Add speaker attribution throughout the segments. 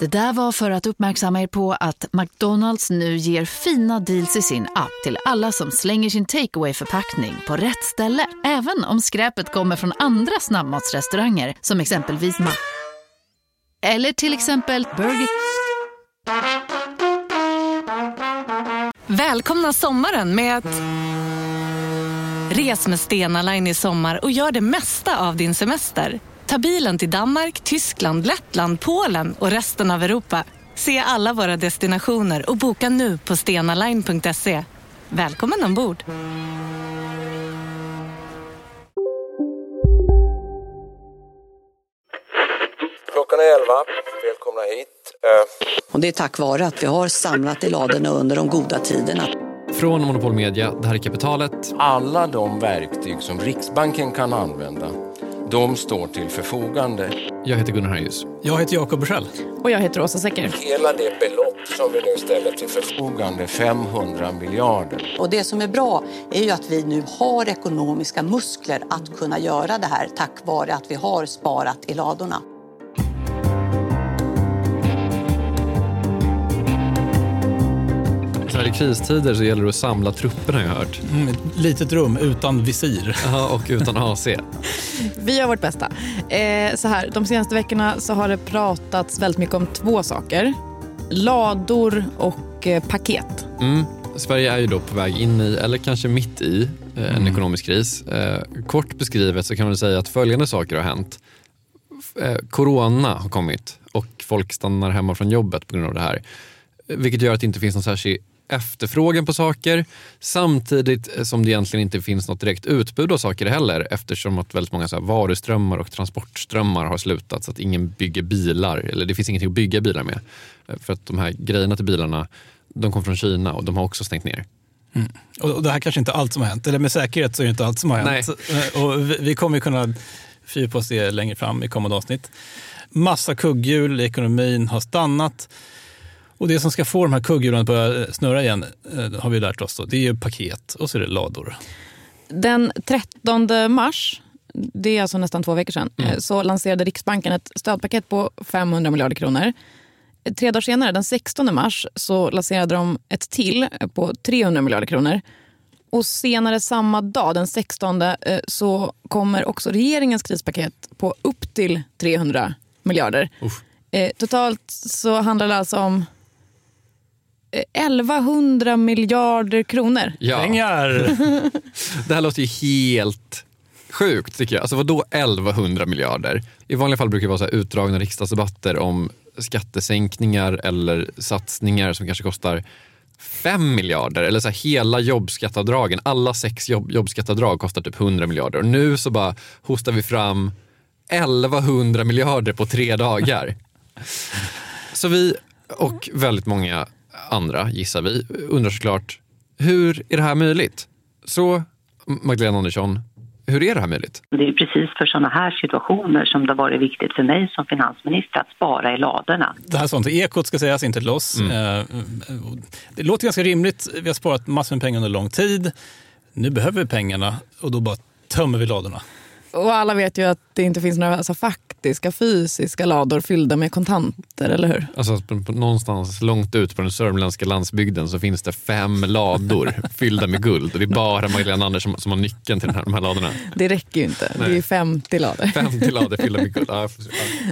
Speaker 1: Det där var för att uppmärksamma er på att McDonalds nu ger fina deals i sin app till alla som slänger sin takeaway förpackning på rätt ställe. Även om skräpet kommer från andra snabbmatsrestauranger som exempelvis Ma... Eller till exempel Burger...
Speaker 2: Välkomna sommaren med att... Res med Stena Line i sommar och gör det mesta av din semester. Ta bilen till Danmark, Tyskland, Lettland, Polen och resten av Europa. Se alla våra destinationer och boka nu på stenaline.se. Välkommen ombord!
Speaker 3: Klockan är elva. Välkomna hit. Eh,
Speaker 4: Och det är tack vare att vi har samlat i ladorna under de goda tiderna.
Speaker 5: Från Monopol Media, det här är Kapitalet.
Speaker 3: Alla de verktyg som Riksbanken kan använda, de står till förfogande.
Speaker 5: Jag heter Gunnar Harjus.
Speaker 6: Jag heter Jakob Bursell.
Speaker 2: Och jag heter Åsa Secker.
Speaker 3: Hela det belopp som vi nu ställer till förfogande, 500 miljarder.
Speaker 4: Och det som är bra är ju att vi nu har ekonomiska muskler att kunna göra det här tack vare att vi har sparat i ladorna.
Speaker 5: I kristider så gäller det att samla trupperna har jag hört.
Speaker 6: Mm, ett litet rum utan visir.
Speaker 5: Ja, och utan AC.
Speaker 7: Vi gör vårt bästa. Eh, så här, de senaste veckorna så har det pratats väldigt mycket om två saker. Lador och eh, paket.
Speaker 5: Mm. Sverige är ju då på väg in i, eller kanske mitt i, eh, en ekonomisk kris. Eh, kort beskrivet så kan man säga att följande saker har hänt. Eh, corona har kommit och folk stannar hemma från jobbet på grund av det här. Vilket gör att det inte finns någon särskild efterfrågan på saker samtidigt eh, som det egentligen inte finns något direkt utbud av saker heller eftersom att väldigt många så varuströmmar och transportströmmar har slutat så att ingen bygger bilar, eller det finns ingenting att bygga bilar med. Eh, För att de här grejerna till bilarna, de kom från Kina och de har också stängt ner.
Speaker 6: Och och det här kanske inte är allt som har hänt. Eller med säkerhet så är det inte allt som har hänt. Eh, Och vi, kommer kunna fördjupa oss det längre fram i kommande avsnitt. Massa kugghjul i ekonomin har stannat. Och det som ska få de här kugghjulen att börja snurra igen eh, har vi lärt oss. Då. Det är ju paket och så är det lador.
Speaker 7: Den 13 mars, det är alltså nästan två veckor sedan, eh, så lanserade Riksbanken ett stödpaket på 500 miljarder kronor. Eh, Tre dagar senare, den 16 mars, så lanserade de ett till eh, på 300 miljarder kronor. Och senare samma dag, den 16, eh, så kommer också regeringens krispaket på upp till 300 miljarder. Eh, Totalt så handlar det alltså om eh, 1100 miljarder kronor.
Speaker 5: Ja.
Speaker 6: Pengar!
Speaker 5: Det här låter ju helt sjukt tycker jag. Alltså vadå 1100 miljarder? I vanliga fall brukar det vara så här utdragna riksdagsdebatter om skattesänkningar eller satsningar som kanske kostar 5 miljarder eller så här hela jobbskatteavdragen. Alla sex jobb, jobbskatteavdrag kostar typ 100 miljarder och nu så bara hostar vi fram 1100 miljarder på tre dagar. Så vi och väldigt många andra, gissar vi, undrar såklart hur är det här möjligt? Så Magdalena Andersson, hur är det här möjligt?
Speaker 8: Det är precis för sådana här situationer som det har varit viktigt för mig som finansminister att spara i ladorna.
Speaker 6: Det här är sånt ekot ska sägas, inte till oss. Eh, Det låter ganska rimligt. Vi har sparat massor med pengar under lång tid. Nu behöver vi pengarna och då bara tömmer vi ladorna.
Speaker 7: Och alla vet ju att det inte finns några alltså, faktiska fysiska lador fyllda med kontanter, eller hur?
Speaker 5: Alltså någonstans långt ut på den sörmländska landsbygden så finns det fem lador fyllda med guld och det är bara Magdalena Andersson som, som har nyckeln till den här, de här ladorna.
Speaker 7: Det räcker ju inte. Det är ju 50 lador.
Speaker 5: 50 lador fyllda med guld. Ja.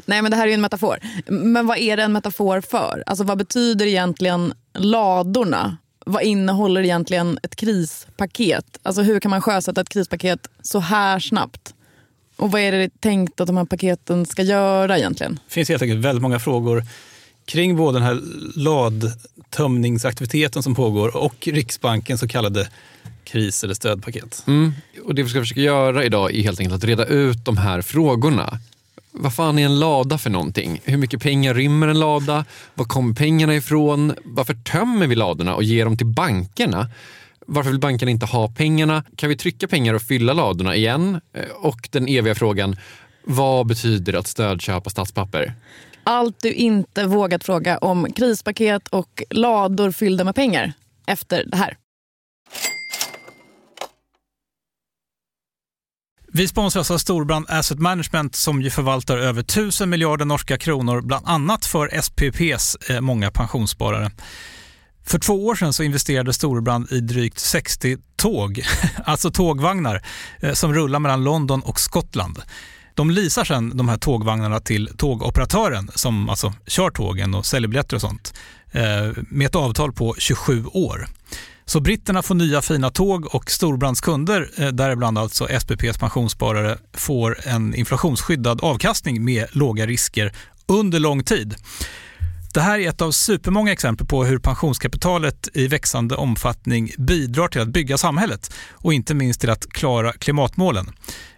Speaker 7: Nej, men det här är ju en metafor. Men vad är det en metafor för? Alltså, vad betyder egentligen ladorna? Vad innehåller egentligen ett krispaket? Alltså, hur kan man sjösätta ett krispaket så här snabbt? Och vad är det tänkt att de här paketen ska göra egentligen?
Speaker 6: Det finns helt enkelt väldigt många frågor kring både den här ladtömningsaktiviteten som pågår och Riksbankens så kallade kris eller stödpaket.
Speaker 5: Mm. Och det vi ska försöka göra idag är helt enkelt att reda ut de här frågorna. Vad fan är en lada för någonting? Hur mycket pengar rymmer en lada? Var kommer pengarna ifrån? Varför tömmer vi ladorna och ger dem till bankerna? Varför vill bankerna inte ha pengarna? Kan vi trycka pengar och fylla ladorna igen? Eh, och den eviga frågan, vad betyder att stödköpa statspapper?
Speaker 7: Allt du inte vågat fråga om krispaket och lador fyllda med pengar efter det här.
Speaker 6: Vi sponsras av Storbrand Asset Management som ju förvaltar över 1000 miljarder norska kronor, bland annat för SPPs eh, många pensionssparare. För två år sedan så investerade Storbrand i drygt 60 tåg, alltså tågvagnar, eh, som rullar mellan London och Skottland. De leasar sedan de här tågvagnarna till tågoperatören som alltså kör tågen och säljer biljetter och sånt eh, med ett avtal på 27 år. Så britterna får nya fina tåg och Storbrands kunder, eh, däribland alltså SPPs pensionssparare, får en inflationsskyddad avkastning med låga risker under lång tid. Det här är ett av supermånga exempel på hur pensionskapitalet i växande omfattning bidrar till att bygga samhället och inte minst till att klara klimatmålen.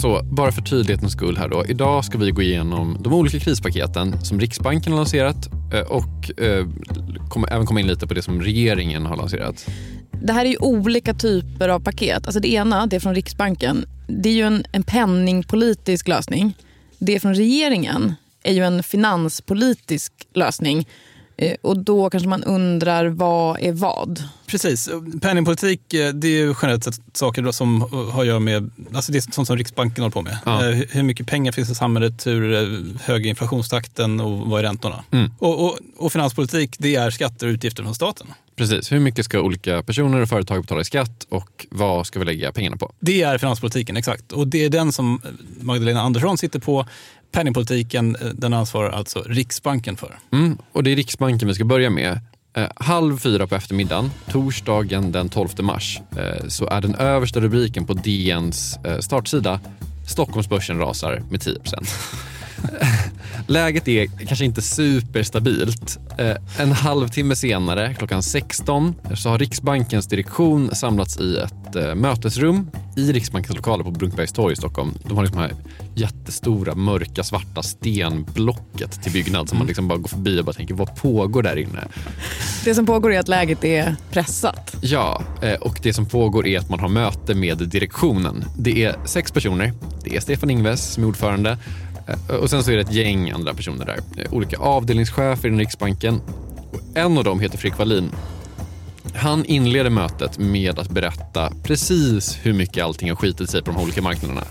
Speaker 5: Så bara för tydlighetens skull här då. Idag ska vi gå igenom de olika krispaketen som Riksbanken har lanserat eh, och eh, även komma in lite på det som regeringen har lanserat.
Speaker 7: Det här är ju olika typer av paket. Alltså det ena, det från Riksbanken, det är ju en, en penningpolitisk lösning. Det från regeringen är ju en finanspolitisk lösning. Eh, och då kanske man undrar vad är vad?
Speaker 6: Precis. Penningpolitik eh, det är ju generellt sett saker som har att göra med, alltså det är sånt som Riksbanken håller på med. Ja. Eh, hur mycket pengar finns i samhället, hur hög är inflationstakten och vad är räntorna? Mm. Och, och, och, finanspolitik det är skatter och utgifter från staten.
Speaker 5: Precis. Hur mycket ska olika personer och företag betala i skatt och vad ska vi lägga pengarna på?
Speaker 6: Det är finanspolitiken, exakt. Och det är den som Magdalena Andersson sitter på penningpolitiken eh, den ansvarar alltså Riksbanken för.
Speaker 5: Mm, och Det är Riksbanken vi ska börja med. Eh, halv fyra på eftermiddagen, torsdagen den 12 mars, eh, så är den översta rubriken på DNs eh, startsida Stockholmsbörsen rasar med 10 Läget är kanske inte superstabilt. Eh, en halvtimme senare, klockan 16, så har Riksbankens direktion samlats i ett eh, mötesrum i Riksbankens lokaler på Brunkbergstorg i Stockholm. De har liksom här jättestora mörka svarta stenblocket till byggnad som man liksom bara går förbi och bara tänker vad pågår där inne?
Speaker 7: Det som pågår är att läget är pressat.
Speaker 5: Ja, eh, och det som pågår är att man har möte med direktionen. Det är sex personer. Det är Stefan Ingves som är ordförande och sen så är det ett gäng andra personer där. Eh, olika avdelningschefer i Riksbanken. En av dem heter Fredrik Wallin. Han inleder mötet med att berätta precis hur mycket allting har skitit sig på de olika marknaderna.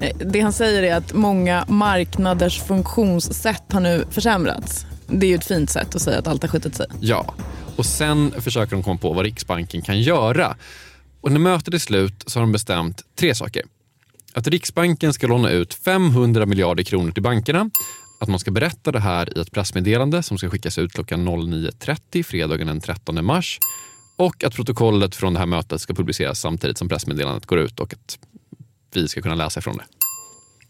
Speaker 7: Eh, det han säger är att många marknaders funktionssätt har nu försämrats. Det är ju ett fint sätt att säga att allt har skitit sig.
Speaker 5: Ja, och sen försöker de komma på vad Riksbanken kan göra. Och när mötet är slut så har de bestämt tre saker att Riksbanken ska låna ut 500 miljarder kronor till bankerna, att man ska berätta det här i ett pressmeddelande som ska skickas ut klockan 09.30 fredagen den 13 mars och att protokollet från det här mötet ska publiceras samtidigt som pressmeddelandet går ut och att vi ska kunna läsa ifrån det.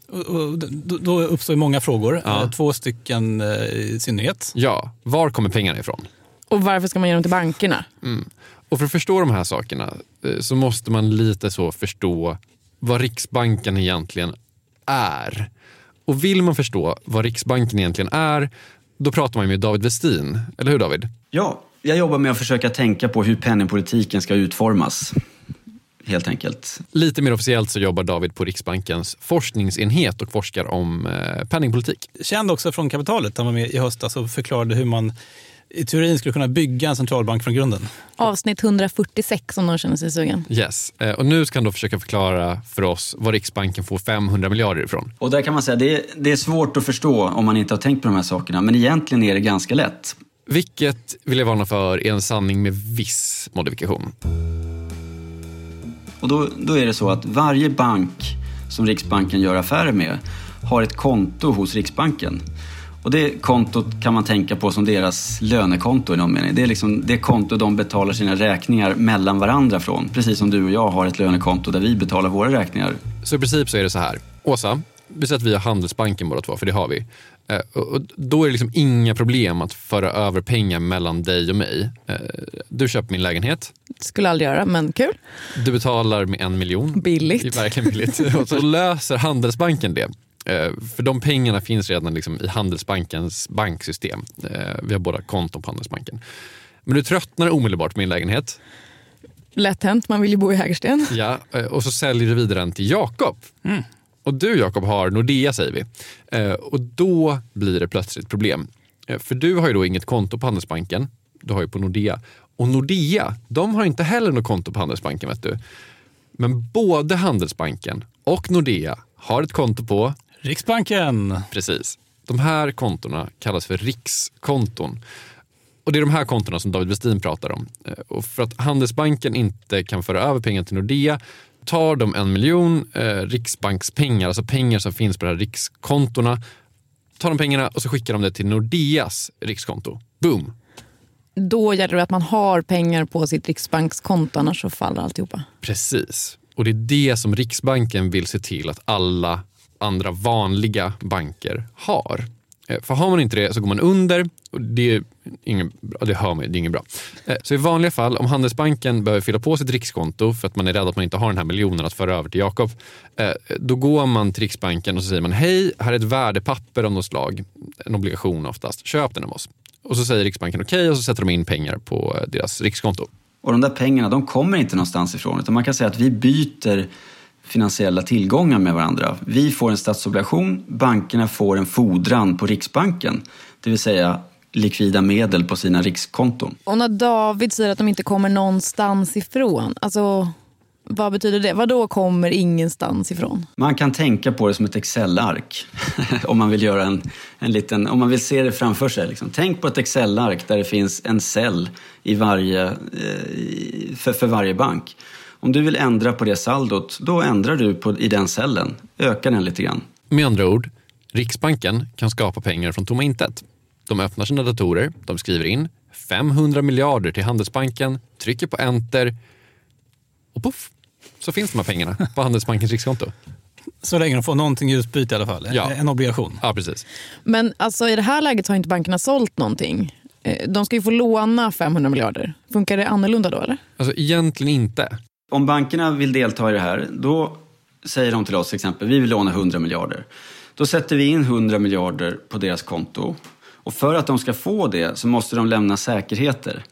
Speaker 6: Och, då uppstår många frågor, ja. Eh, två stycken eh, i synnerhet.
Speaker 5: Ja, var kommer pengarna ifrån?
Speaker 7: Och varför ska man ge dem till bankerna?
Speaker 5: Mm. Och för att förstå de här sakerna eh, så måste man lite så förstå vad Riksbanken egentligen är. Och vill man förstå vad Riksbanken egentligen är, då pratar man med David Westin. Eller hur David?
Speaker 9: Ja, jag jobbar med att försöka tänka på hur penningpolitiken ska utformas. Helt enkelt.
Speaker 5: Lite mer officiellt så jobbar David på Riksbankens forskningsenhet och forskar om eh, penningpolitik.
Speaker 6: Känd också från kapitalet. Han var med i höstas och förklarade hur man i teorin skulle kunna bygga en centralbank från grunden.
Speaker 7: Avsnitt 146 om någon känner sig sugen.
Speaker 5: Yes, eh, och nu ska han då försöka förklara för oss var Riksbanken får 500 miljarder ifrån.
Speaker 9: Och där kan man säga, det är, det är svårt att förstå om man inte har tänkt på de här sakerna, men egentligen är det ganska lätt.
Speaker 5: Vilket vill jag varna för är en sanning med viss modifikation.
Speaker 9: Och då, då är det så att varje bank som Riksbanken gör affärer med har ett konto hos Riksbanken. Och det kontot kan man tänka på som deras lönekonto i någon mening. Det är liksom det konto de betalar sina räkningar mellan varandra från. Precis som du och jag har ett lönekonto där vi betalar våra räkningar.
Speaker 5: Så i princip så är det så här. Åsa, vi säger att vi har Handelsbanken båda två, för det har vi. Eh, och då är det liksom inga problem att föra över pengar mellan dig och mig. Eh, du köper min lägenhet.
Speaker 7: Skulle aldrig göra, men kul.
Speaker 5: Du betalar med en miljon.
Speaker 7: Billigt.
Speaker 5: Verkligen billigt. Och så löser Handelsbanken det. Eh, för de pengarna finns redan liksom i Handelsbankens banksystem. Vi har båda konton på Handelsbanken. Men du tröttnar omedelbart på min lägenhet.
Speaker 7: Lätt hänt, man vill ju bo i Hägersten.
Speaker 5: Ja, och så säljer du vidare den till Jakob. Mm. Och du Jakob har Nordea säger vi. Eh, och då blir det plötsligt problem. Eh, för du har ju då inget konto på Handelsbanken. Du har ju på Nordea. Och Nordea, de har inte heller något konto på Handelsbanken vet du. Men både Handelsbanken och Nordea har ett konto på
Speaker 6: Riksbanken.
Speaker 5: Precis. De här kontona kallas för rikskonton. Och Det är de här kontona som David Westin pratar om. Eh, och för att Handelsbanken inte kan föra över pengar till Nordea tar de en miljon eh, riksbankspengar, alltså pengar som finns på de här rikskontona, tar de pengarna och så skickar de det till Nordeas rikskonto. Boom!
Speaker 7: Då gäller det att man har pengar på sitt riksbankskonto, annars så faller alltihopa.
Speaker 5: Precis. Och det är det som Riksbanken vill se till att alla andra vanliga banker har. Eh, för har man inte det så går man under och det, är ingen, det hör man det är inget bra. Eh, så i vanliga fall, om Handelsbanken behöver fylla på sitt rikskonto för att man är rädd att man inte har den här miljonen att föra över till Jakob, eh, då går man till Riksbanken och så säger man hej, här är ett värdepapper av något slag, en obligation oftast, köp den av oss. Och så säger Riksbanken okej okay, och så sätter de in pengar på deras rikskonto.
Speaker 9: Och de där pengarna, de kommer inte någonstans ifrån, utan man kan säga att vi byter finansiella tillgångar med varandra. Vi får en statsobligation, bankerna får en fordran på Riksbanken, det vill säga likvida medel på sina rikskonton.
Speaker 7: Och när David säger att de inte kommer någonstans ifrån, alltså vad betyder det? Vad då kommer ingenstans ifrån?
Speaker 9: Man kan tänka på det som ett Excel-ark om man vill göra en, en liten, om man vill se det framför sig. Liksom. Tänk på ett Excel-ark där det finns en cell i varje, eh, för, för varje bank. Om du vill ändra på det saldot, då ändrar du på, i den cellen. Ökar den lite grann.
Speaker 5: Med andra ord, Riksbanken kan skapa pengar från tomma intet. De öppnar sina datorer, de skriver in 500 miljarder till Handelsbanken, trycker på enter och poff, så finns de här pengarna på Handelsbankens rikskonto.
Speaker 6: Så länge de får någonting i utbyte i alla fall, ja. en obligation.
Speaker 5: Ja, precis.
Speaker 7: Men alltså, i det här läget har inte bankerna sålt någonting. Eh, de ska ju få låna 500 miljarder. Funkar det annorlunda då? eller?
Speaker 5: Alltså Egentligen inte.
Speaker 9: Om bankerna vill delta i det här, då säger de till oss till exempel, vi vill låna 100 miljarder. Då sätter vi in 100 miljarder på deras konto. Och för att de ska få det så måste de lämna säkerheter.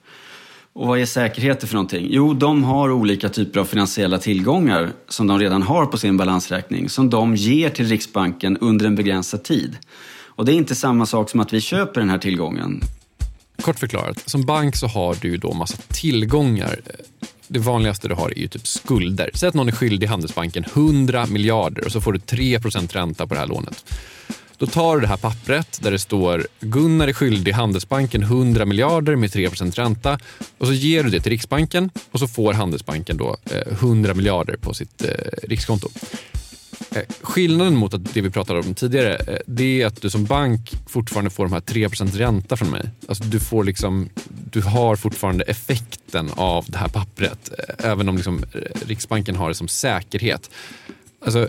Speaker 9: Och vad är säkerheter för någonting? Jo, de har olika typer av finansiella tillgångar som de redan har på sin balansräkning som de ger till Riksbanken under en begränsad tid. Och det är inte samma sak som att vi köper den här tillgången.
Speaker 5: Kort förklarat, som bank så har du då massa tillgångar det vanligaste du har är ju typ skulder. Säg att någon är skyldig Handelsbanken 100 miljarder och så får du 3% ränta på det här lånet. Då tar du det här pappret där det står Gunnar är skyldig Handelsbanken 100 miljarder med 3% ränta och så ger du det till Riksbanken och så får Handelsbanken då eh, 100 miljarder på sitt eh, rikskonto. Eh, skillnaden mot att det vi pratade om tidigare, eh, det är att du som bank fortfarande får de här 3% ränta från mig. Alltså du, får liksom, du har fortfarande effekten av det här pappret, eh, även om liksom Riksbanken har det som säkerhet. Alltså,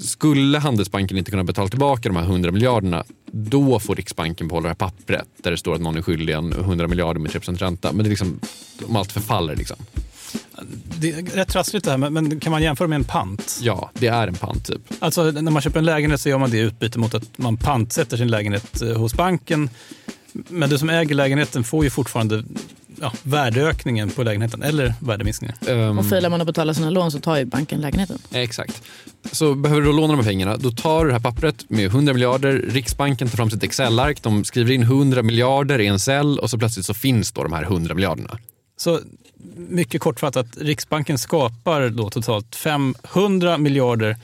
Speaker 5: skulle Handelsbanken inte kunna betala tillbaka de här 100 miljarderna, då får Riksbanken behålla det här pappret där det står att någon är skyldig en 100 miljarder med 3% ränta. Men det är liksom, om allt förfaller. Liksom.
Speaker 6: Det är rätt trassligt det här, men kan man jämföra med en pant?
Speaker 5: Ja, det är en pant typ.
Speaker 6: Alltså när man köper en lägenhet så gör man det i utbyte mot att man pantsätter sin lägenhet eh, hos banken. Men du som äger lägenheten får ju fortfarande ja, värdeökningen på lägenheten eller värdeminskningen.
Speaker 7: Um, och failar man att betala sina lån så tar ju banken lägenheten.
Speaker 5: Exakt. Så behöver du låna de här pengarna, då tar du det här pappret med 100 miljarder. Riksbanken tar fram sitt Excel-ark, de skriver in 100 miljarder i en cell och så plötsligt så finns då de här 100 miljarderna.
Speaker 6: Så mycket kortfattat, Riksbanken skapar då totalt 500 miljarder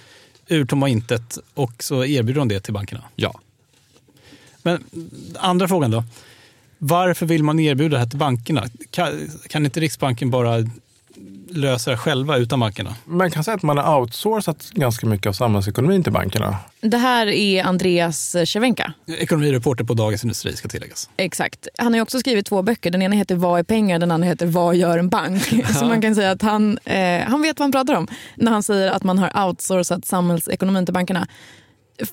Speaker 6: ur tomma intet och så erbjuder de det till bankerna?
Speaker 5: Ja.
Speaker 6: Men andra frågan då. Varför vill man erbjuda det här till bankerna? Kan, kan inte Riksbanken bara lösa det själva utan bankerna?
Speaker 10: Man kan säga att man har outsourcat ganska mycket av samhällsekonomin till bankerna.
Speaker 7: Det här är Andreas Cervenka.
Speaker 6: Ekonomireporter på Dagens Industri ska tilläggas.
Speaker 7: Exakt. Han har också skrivit två böcker. Den ena heter Vad är pengar? Den andra heter Vad gör en bank? Så man kan säga att han, eh, han vet vad han pratar om när han säger att man har outsourcat samhällsekonomin till bankerna.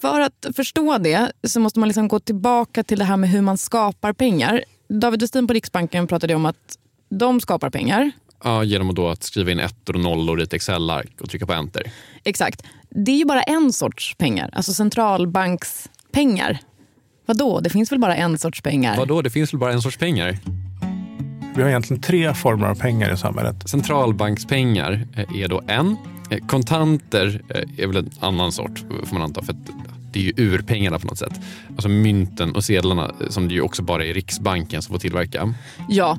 Speaker 7: För att förstå det så måste man liksom gå tillbaka till det här med hur man skapar pengar. David Westin på Riksbanken pratade om att de skapar pengar.
Speaker 5: Ja, genom att, då att skriva in ettor och nollor i ett Excel-ark och trycka på enter.
Speaker 7: Exakt. Det är ju bara en sorts pengar, alltså centralbankspengar. Vadå? Det finns väl bara en sorts pengar?
Speaker 5: Vadå? Det finns väl bara en sorts pengar?
Speaker 10: Vi har egentligen tre former av pengar i samhället.
Speaker 5: Centralbankspengar är då en. Kontanter är väl en annan sort, får man anta. För det är ju urpengarna på något sätt. Alltså mynten och sedlarna som det ju också bara är Riksbanken som får tillverka.
Speaker 7: Ja,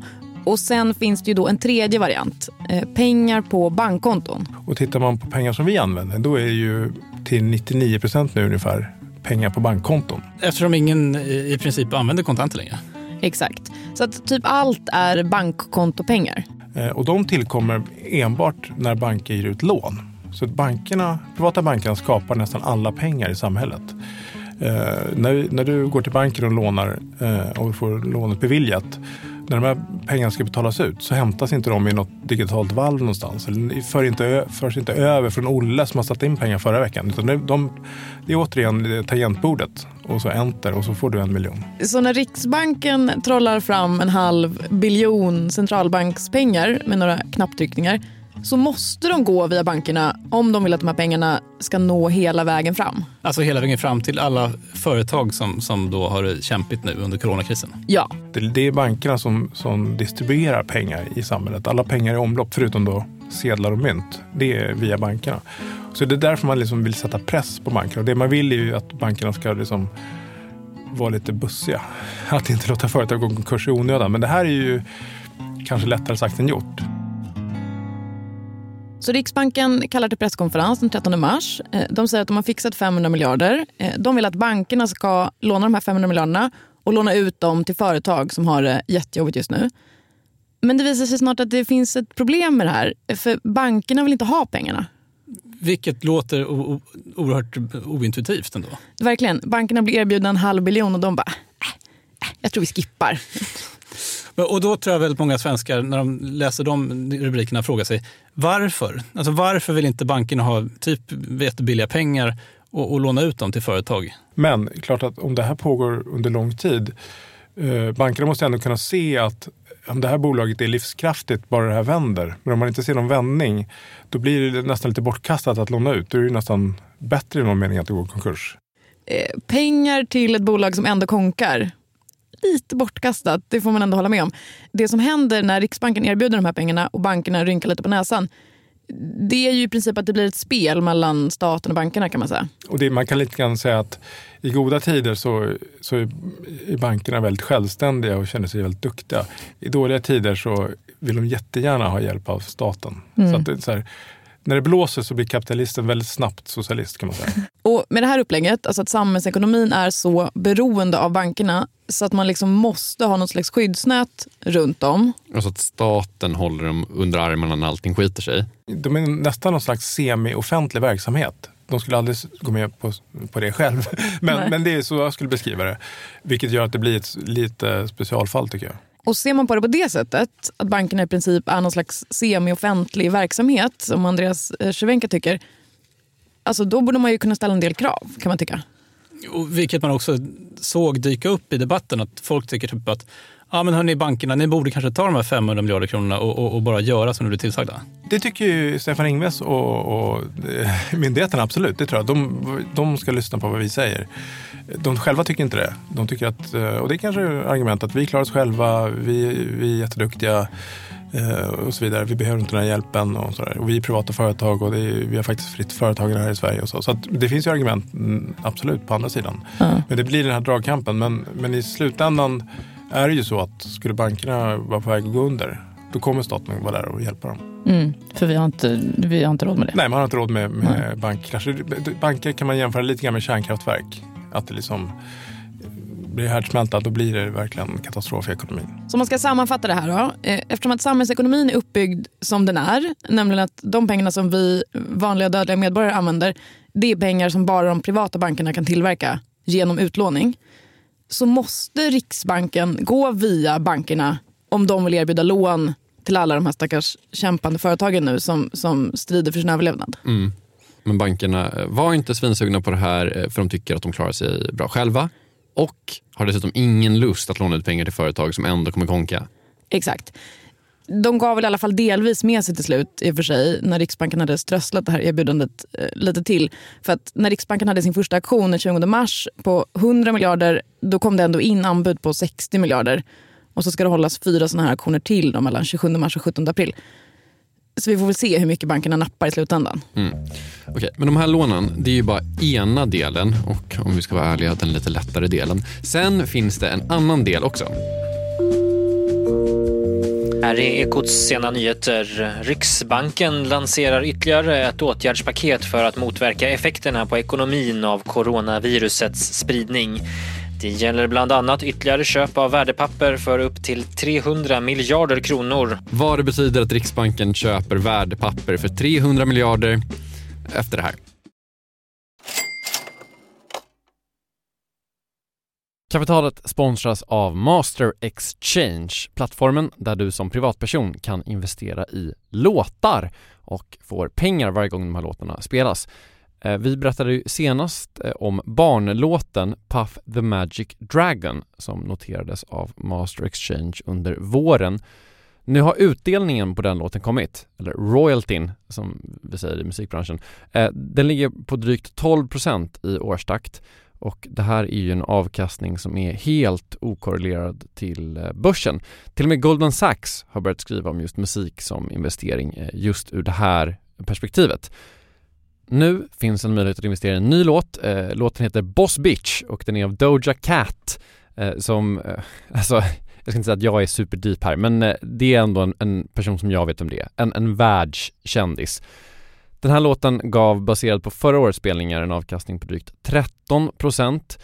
Speaker 7: och sen finns det ju då en tredje variant. Eh, pengar på bankkonton.
Speaker 10: Och tittar man på pengar som vi använder, då är ju till 99 procent nu ungefär pengar på bankkonton.
Speaker 6: Eftersom ingen i princip använder kontanter längre.
Speaker 7: Exakt. Så att typ allt är bankkontopengar.
Speaker 10: Eh, och de tillkommer enbart när banker ger ut lån. Så bankerna, privata bankerna skapar nästan alla pengar i samhället. Eh, när, när du går till banken och lånar eh, och får lånet beviljat när de här pengarna ska betalas ut så hämtas inte de i något digitalt valv någonstans. Eller för inte, förs inte över från Olle som har satt in pengar förra veckan. Utan det, de, det är återigen tangentbordet och så enter och så får du en miljon.
Speaker 7: Så när Riksbanken trollar fram en halv biljon centralbankspengar med några knapptryckningar så måste de gå via bankerna om de vill att de här pengarna ska nå hela vägen fram.
Speaker 6: Alltså hela vägen fram till alla företag som, som då har det kämpigt nu under coronakrisen?
Speaker 7: Ja.
Speaker 10: Det, det är bankerna som, som distribuerar pengar i samhället. Alla pengar i omlopp, förutom då sedlar och mynt, det är via bankerna. Så det är därför man liksom vill sätta press på bankerna. Och det man vill är ju att bankerna ska liksom vara lite bussiga. Att inte låta företag gå konkurs i onödan. Men det här är ju kanske lättare sagt än gjort.
Speaker 7: Så Riksbanken kallar till presskonferens den 13 mars. Eh, de säger att de har fixat 500 miljarder. Eh, de vill att bankerna ska låna de här 500 miljarderna och låna ut dem till företag som har det jättejobbigt just nu. Men det visar sig snart att det finns ett problem med det här. För bankerna vill inte ha pengarna.
Speaker 6: Vilket låter oerhört ointuitivt ändå.
Speaker 7: Verkligen. Bankerna blir erbjudna en halv biljon och de bara, äh, äh, jag tror vi skippar.
Speaker 6: Och då tror jag väldigt många svenskar när de läser de rubrikerna frågar sig varför? Alltså varför vill inte bankerna ha typ jättebilliga pengar och, och låna ut dem till företag?
Speaker 10: Men klart att om det här pågår under lång tid, eh, bankerna måste ändå kunna se att om det här bolaget är livskraftigt bara det här vänder. Men om man inte ser någon vändning, då blir det nästan lite bortkastat att låna ut. Då är det nästan bättre i någon mening att det går konkurs.
Speaker 7: Eh, pengar till ett bolag som ändå konkar lite bortkastat, det får man ändå hålla med om. Det som händer när Riksbanken erbjuder de här pengarna och bankerna rynkar lite på näsan, det är ju i princip att det blir ett spel mellan staten och bankerna kan man säga.
Speaker 10: Och det, man kan lite grann säga att i goda tider så, så är bankerna väldigt självständiga och känner sig väldigt duktiga. I dåliga tider så vill de jättegärna ha hjälp av staten. Mm. Så att det, så här, när det blåser så blir kapitalisten väldigt snabbt socialist kan man säga.
Speaker 7: Och med det här upplägget, alltså att samhällsekonomin är så beroende av bankerna så att man liksom måste ha något slags skyddsnät runt om.
Speaker 5: Alltså att staten håller dem under armarna när allting skiter sig.
Speaker 10: De är nästan någon slags semi-offentlig verksamhet. De skulle aldrig gå med på, på det själv. Men, men det är så jag skulle beskriva det. Vilket gör att det blir ett lite specialfall tycker jag.
Speaker 7: Och ser man på det på det sättet, att bankerna i princip är någon slags semi-offentlig verksamhet, som Andreas eh, Cervenka tycker, alltså då borde man ju kunna ställa en del krav kan man tycka.
Speaker 6: Och vilket man också såg dyka upp i debatten, att folk tycker typ att ja men hörni bankerna, ni borde kanske ta de här 500 miljarder kronorna och, och, och bara göra som ni blir tillsagda.
Speaker 10: Det tycker ju Stefan Ingves och, och myndigheterna absolut. Det tror jag. De, de ska lyssna på vad vi säger. De själva tycker inte det. De tycker att, och det är kanske argument att vi klarar oss själva, vi, vi är jätteduktiga eh, och så vidare. Vi behöver inte den här hjälpen och så där. Och vi är privata företag och är, vi har faktiskt fritt företagande här i Sverige. Och så så det finns ju argument, mm, absolut, på andra sidan. Mm. Men det blir den här dragkampen. Men, men i slutändan är det ju så att skulle bankerna vara på väg att gå under, då kommer staten vara där och hjälpa dem.
Speaker 7: Mm, för vi har, inte, vi har inte råd med det.
Speaker 10: Nej, man har inte råd med, med bankkrascher. Banker kan man jämföra lite grann med kärnkraftverk. Att det liksom blir härdsmälta, då blir det verkligen katastrof i ekonomin.
Speaker 7: Så man ska sammanfatta det här då. Eh, eftersom att samhällsekonomin är uppbyggd som den är, nämligen att de pengarna som vi vanliga dödliga medborgare använder, det är pengar som bara de privata bankerna kan tillverka genom utlåning så måste Riksbanken gå via bankerna om de vill erbjuda lån till alla de här stackars kämpande företagen nu som, som strider för sin överlevnad.
Speaker 5: Mm. Men bankerna var inte svinsugna på det här eh, för de tycker att de klarar sig bra själva och har dessutom ingen lust att låna ut pengar till företag som ändå kommer konka.
Speaker 7: Exakt de gav väl i alla fall delvis med sig till slut i och för sig när Riksbanken hade strösslat det här erbjudandet eh, lite till. För att när Riksbanken hade sin första aktion den 20 mars på 100 miljarder då kom det ändå in anbud på 60 miljarder. Och så ska det hållas fyra sådana här aktioner till då, mellan 27 mars och 17 april. Så vi får väl se hur mycket bankerna nappar i slutändan.
Speaker 5: Mm. Okay, men de här lånen, det är ju bara ena delen och om vi ska vara ärliga, den lite lättare delen. Sen finns det en annan del också.
Speaker 11: Här är Ekots sena nyheter. Riksbanken lanserar ytterligare ett åtgärdspaket för att motverka effekterna på ekonomin av coronavirusets spridning. Det gäller bland annat ytterligare köp av värdepapper för upp till 300 miljarder kronor.
Speaker 5: Vad det betyder att Riksbanken köper värdepapper för 300 miljarder efter det här. Kapitalet sponsras av Master Exchange, plattformen där du som privatperson kan investera i låtar och får pengar varje gång de här låtarna spelas. Eh, vi berättade ju senast eh, om barnlåten Puff the Magic Dragon som noterades av Master Exchange under våren. Nu har utdelningen på den låten kommit, eller royaltyn som vi säger i musikbranschen. Eh, den ligger på drygt 12% i årstakt och det här är ju en avkastning som är helt okorrelerad till börsen. Till och med Goldman Sachs har börjat skriva om just musik som investering just ur det här perspektivet. Nu finns en möjlighet att investera i en ny låt. Eh, låten heter Boss Bitch och den är av Doja Cat eh, som, eh, alltså jag ska inte säga att jag är superdeep här men eh, det är ändå en, en person som jag vet om det är. En, en världskändis. Den här låten gav, baserad på förra årets spelningar, en avkastning på drygt 13%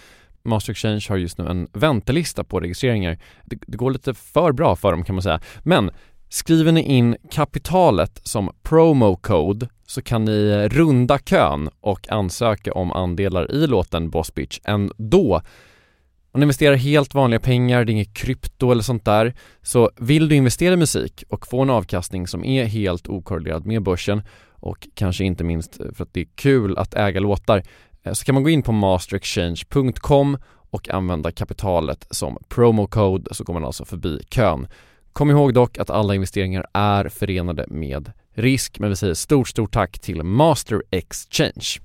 Speaker 5: Master Exchange har just nu en väntelista på registreringar. Det, det, går lite för bra för dem kan man säga. Men skriver ni in kapitalet som promo code så kan ni runda kön och ansöka om andelar i låten Boss Bitch ändå. Om ni investerar helt vanliga pengar, det är inget krypto eller sånt där. Så vill du investera i musik och få en avkastning som är helt okorrelerad med börsen och kanske inte minst för att det är kul att äga låtar eh, så kan man gå in på masterexchange.com och använda kapitalet som promo-code så går man alltså förbi kön. Kom ihåg dock att alla investeringar är förenade med risk men vi säger stort, stort tack till Master Exchange.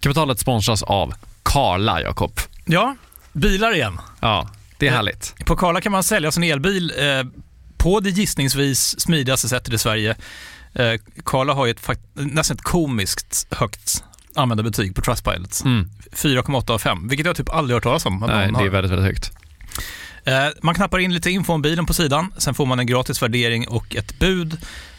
Speaker 5: Kapitalet sponsras av Karla, Jakob.
Speaker 12: Ja, bilar igen.
Speaker 5: Ja, det är eh, härligt.
Speaker 12: På Karla kan man sälja sin elbil eh, på det gissningsvis smidigaste sättet i Sverige Eh, Karla har ju ett nästan ett komiskt högt användarbetyg på Trustpilot. Mm. 4,8 av 5, vilket jag typ aldrig hört talas om.
Speaker 5: Nej, det är väldigt, väldigt högt.
Speaker 12: Eh, man knappar in lite info om bilen på sidan, sen får man en gratis värdering och ett bud.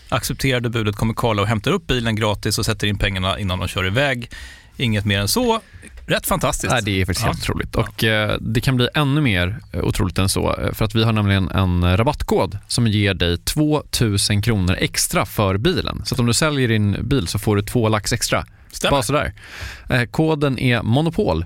Speaker 12: Accepterar du budet kommer Karla och hämtar upp bilen gratis och sätter in pengarna innan de kör iväg. Inget mer än så. Rätt fantastiskt.
Speaker 5: Nej, det är faktiskt ja. helt otroligt. Och eh, det kan bli ännu mer eh, otroligt än så. Eh, för att vi har nämligen en rabattkod som ger dig 2000 kronor extra för bilen. Så om du säljer din bil så får du två lax extra.
Speaker 12: Stämmer.
Speaker 5: Bara sådär. Eh, koden är Monopol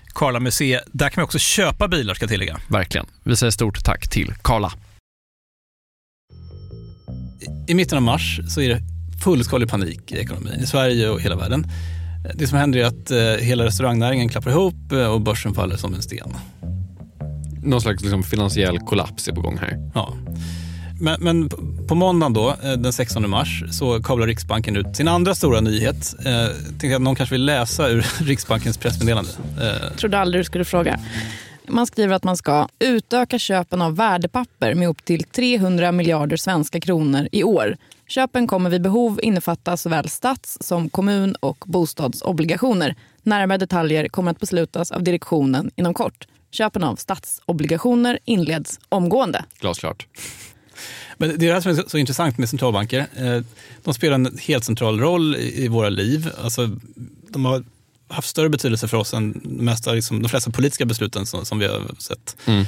Speaker 12: Karla Museet. Där kan man också köpa bilar ska jag tillägga.
Speaker 5: Verkligen. Vi säger stort tack till Karla.
Speaker 6: I mitten av mars så är det fullskalig panik i ekonomin i Sverige och hela världen. Det som händer är att eh, hela restaurangnäringen klappar ihop eh, och börsen faller som en sten.
Speaker 5: Någon slags liksom, finansiell kollaps är på gång här.
Speaker 6: Ja. Men, men på måndagen då, eh, den 16 mars, så kablar Riksbanken ut sin andra stora nyhet. Eh, tänkte att någon kanske vill läsa ur Riksbankens pressmeddelande.
Speaker 7: Eh. Trodde aldrig du skulle fråga. Man skriver att man ska utöka köpen av värdepapper med upp till 300 miljarder svenska kronor i år. Köpen kommer vid behov innefatta såväl stats som kommun och bostadsobligationer. Närmare detaljer kommer att beslutas av direktionen inom kort. Köpen av statsobligationer inleds omgående.
Speaker 5: Glasklart.
Speaker 6: Men det är det här som är så intressant med centralbanker. De spelar en helt central roll i våra liv. Alltså, de har haft större betydelse för oss än de, mesta, liksom, de flesta politiska besluten som, som vi har sett. Mm.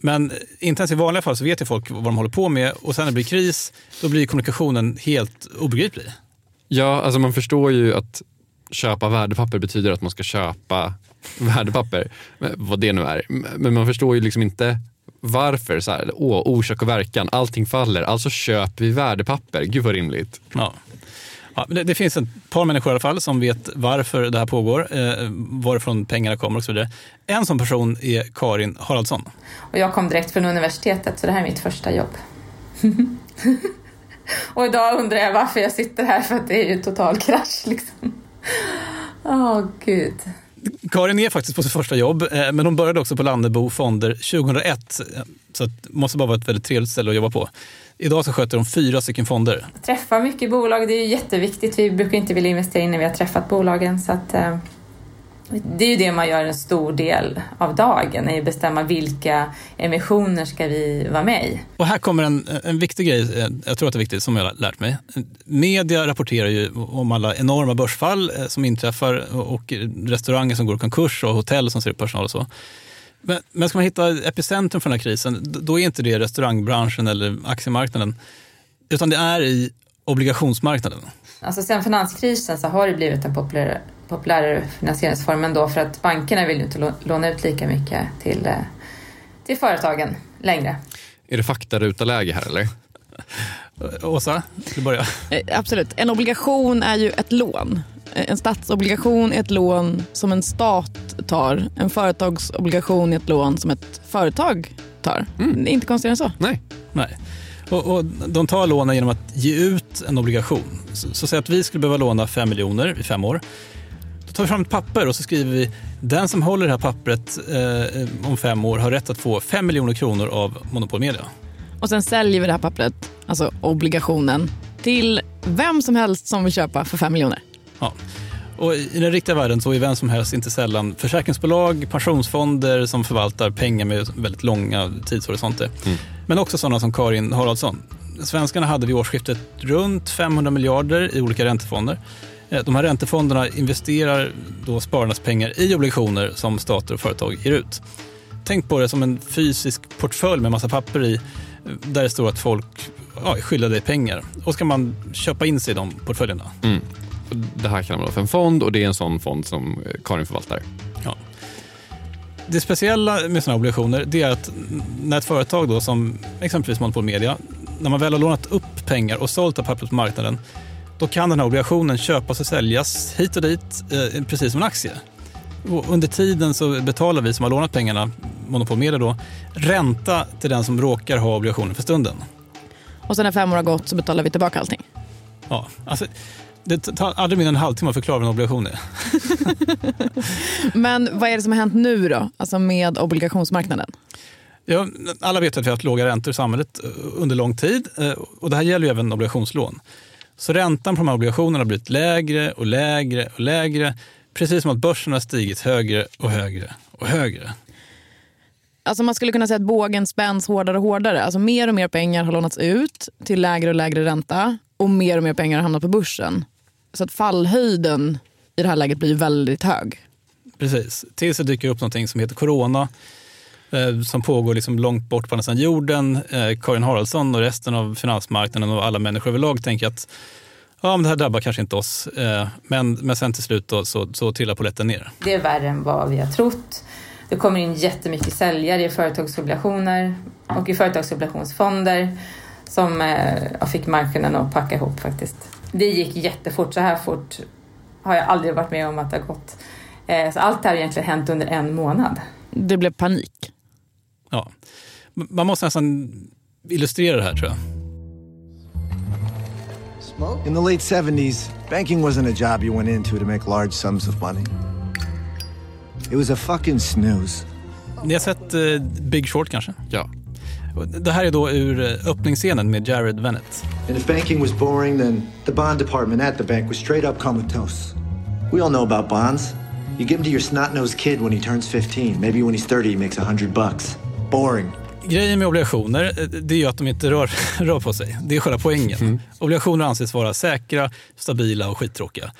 Speaker 6: Men inte ens i vanliga fall så vet ju folk vad de håller på med och sen när det blir kris, då blir kommunikationen helt obegriplig.
Speaker 5: Ja, alltså man förstår ju att köpa värdepapper betyder att man ska köpa värdepapper, vad det nu är. Men man förstår ju liksom inte varför. Så här, åh, orsak och verkan, allting faller, alltså köper vi värdepapper. Gud vad rimligt.
Speaker 6: Ja. Ja, det, det, finns ett par människor i alla fall som vet varför det här pågår, eh, varifrån pengarna kommer och så vidare. En sån person är Karin Haraldsson.
Speaker 13: Och jag kom direkt från universitetet, så det här är mitt första jobb. och idag undrar jag varför jag sitter här, för att det är ju total krasch liksom. Åh, oh, gud.
Speaker 6: Karin är faktiskt på sitt första jobb, eh, men hon började också på Lannebo Fonder 2001. Eh, så det måste bara vara ett väldigt trevligt ställe att jobba på. Idag så sköter de fyra stycken fonder.
Speaker 13: Träffa mycket bolag, det är ju jätteviktigt. Vi brukar inte vilja investera innan vi har träffat bolagen. Så att, eh, det är ju det man gör en stor del av dagen, är att bestämma vilka emissioner ska vi vara med i.
Speaker 6: Och här kommer en, en viktig grej, eh, jag tror att det är viktigt, som jag har lärt mig. Media rapporterar ju om alla enorma börsfall eh, som inträffar och restauranger som går i konkurs och hotell som ser upp personal och så. Men, men ska man hitta epicentrum för den här krisen, då är inte det restaurangbranschen eller aktiemarknaden, utan det är i obligationsmarknaden.
Speaker 13: Alltså sen finanskrisen så har det blivit en populär, populärare finansieringsform men då för att bankerna vill ju inte låna ut lika mycket till, eh, till företagen längre.
Speaker 5: Är det faktaruta-läge här eller?
Speaker 6: Åsa, du börja.
Speaker 7: Eh, absolut. En obligation är ju ett lån. En statsobligation är ett lån som en stat tar. En företagsobligation är ett lån som ett företag tar. Mm. Inte konstigare än så.
Speaker 5: Nej.
Speaker 6: Nej. Och, och, de tar lånen genom att ge ut en obligation. Så, så säg att vi skulle behöva låna 5 miljoner i fem år. Då tar vi fram ett papper och så skriver vi den som håller det här pappret eh, om fem år har rätt att få 5 miljoner kronor av Monopol Media.
Speaker 7: Och sen säljer vi det här pappret, alltså obligationen, till vem som helst som vill köpa för 5 miljoner.
Speaker 6: Ja. Och I den riktiga världen så är vem som helst inte sällan försäkringsbolag, pensionsfonder som förvaltar pengar med väldigt långa tidshorisonter. Mm. Men också sådana som Karin Haraldsson. Svenskarna hade vid årsskiftet runt 500 miljarder i olika räntefonder. Eh, de här räntefonderna investerar då spararnas pengar i obligationer som stater och företag ger ut. Tänk på det som en fysisk portfölj med massa papper i där det står att folk ja, skyller dig pengar. Och ska man köpa in sig i de portföljerna.
Speaker 5: Mm. Det här kallar man för en fond och det är en sån fond som Karin förvaltar.
Speaker 6: Ja. Det speciella med sådana obligationer det är att när ett företag då, som exempelvis Monopol Media, när man väl har lånat upp pengar och sålt det pappret på marknaden, då kan den här obligationen köpas och säljas hit och dit, eh, precis som en aktie. Och under tiden så betalar vi som har lånat pengarna, Monopol Media då, ränta till den som råkar ha obligationen för stunden.
Speaker 7: Och sen när fem år har gått så betalar vi tillbaka allting?
Speaker 6: Ja, alltså, det tar aldrig mer än en halvtimme att förklara vad en obligation är.
Speaker 7: Men vad är det som har hänt nu då, alltså med obligationsmarknaden?
Speaker 6: Ja, alla vet att vi har haft låga räntor i samhället eh, under lång tid eh, och det här gäller ju även obligationslån. Så räntan på de här obligationerna har blivit lägre och lägre och lägre. Precis som att börsen har stigit högre och högre och högre.
Speaker 7: Alltså man skulle kunna säga att bågen spänns hårdare och hårdare. Alltså mer och mer pengar har lånats ut till lägre och lägre ränta och mer och mer pengar har hamnat på börsen. Så att fallhöjden i det här läget blir väldigt hög.
Speaker 6: Precis, tills det dyker upp någonting som heter corona som pågår liksom långt bort på andra sidan jorden. Eh, Karin Haraldsson och resten av finansmarknaden och alla människor överlag tänker att ja, men det här drabbar kanske inte oss. Eh, men, men sen till slut då, så, så trillar polletten ner.
Speaker 13: Det är värre än vad vi har trott. Det kommer in jättemycket säljare i företagsobligationer och i företagsobligationsfonder som eh, fick marknaden att packa ihop faktiskt. Det gick jättefort. Så här fort har jag aldrig varit med om att det har gått. Eh, så allt det här har egentligen hänt under en månad.
Speaker 7: Det blev panik.
Speaker 6: Ja. Man måste nästan illustrera det här tror jag.
Speaker 14: In the late 70s, banking wasn't a job you went into to make large sums of money. It was a fucking snooze.
Speaker 6: Ni har sett uh, Big Short kanske?
Speaker 5: Ja.
Speaker 6: Det här är då ur eh, öppningsscenen med Jared Vennett.
Speaker 14: And if banking was boring, then the bond department at the bank was straight up comatose. We all know about bonds. You give them to your snot-nosed kid when he turns 15. Maybe when he's 30 he makes 100 bucks. Boring.
Speaker 6: Grejen med obligationer eh, det är ju att de inte rör, rör på sig. Det är själva poängen. Mm. Obligationer anses vara säkra, stabila och skittråkiga.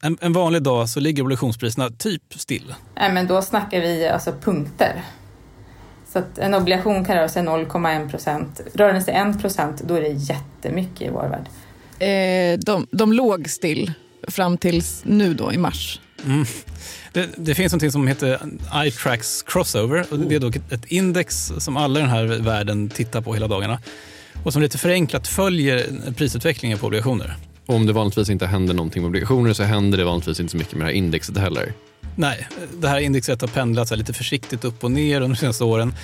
Speaker 6: En, en, vanlig dag så ligger obligationspriserna typ still.
Speaker 13: Nej, men då snackar vi alltså punkter. Så att en obligation kan röra sig 0,1 procent. Rör den sig 1 procent, då är det jättemycket i vår värld.
Speaker 7: Eh, de, de låg still fram tills nu då i mars. Mm.
Speaker 6: Det, det, finns något som heter iTracks Crossover. Och det är då ett index som alla i den här världen tittar på hela dagarna och som lite förenklat följer prisutvecklingen på obligationer.
Speaker 5: Om det vanligtvis inte händer någonting med obligationer så händer det vanligtvis inte så mycket med det här indexet heller.
Speaker 6: Nej, det här indexet har pendlat lite försiktigt upp och ner under de senaste åren.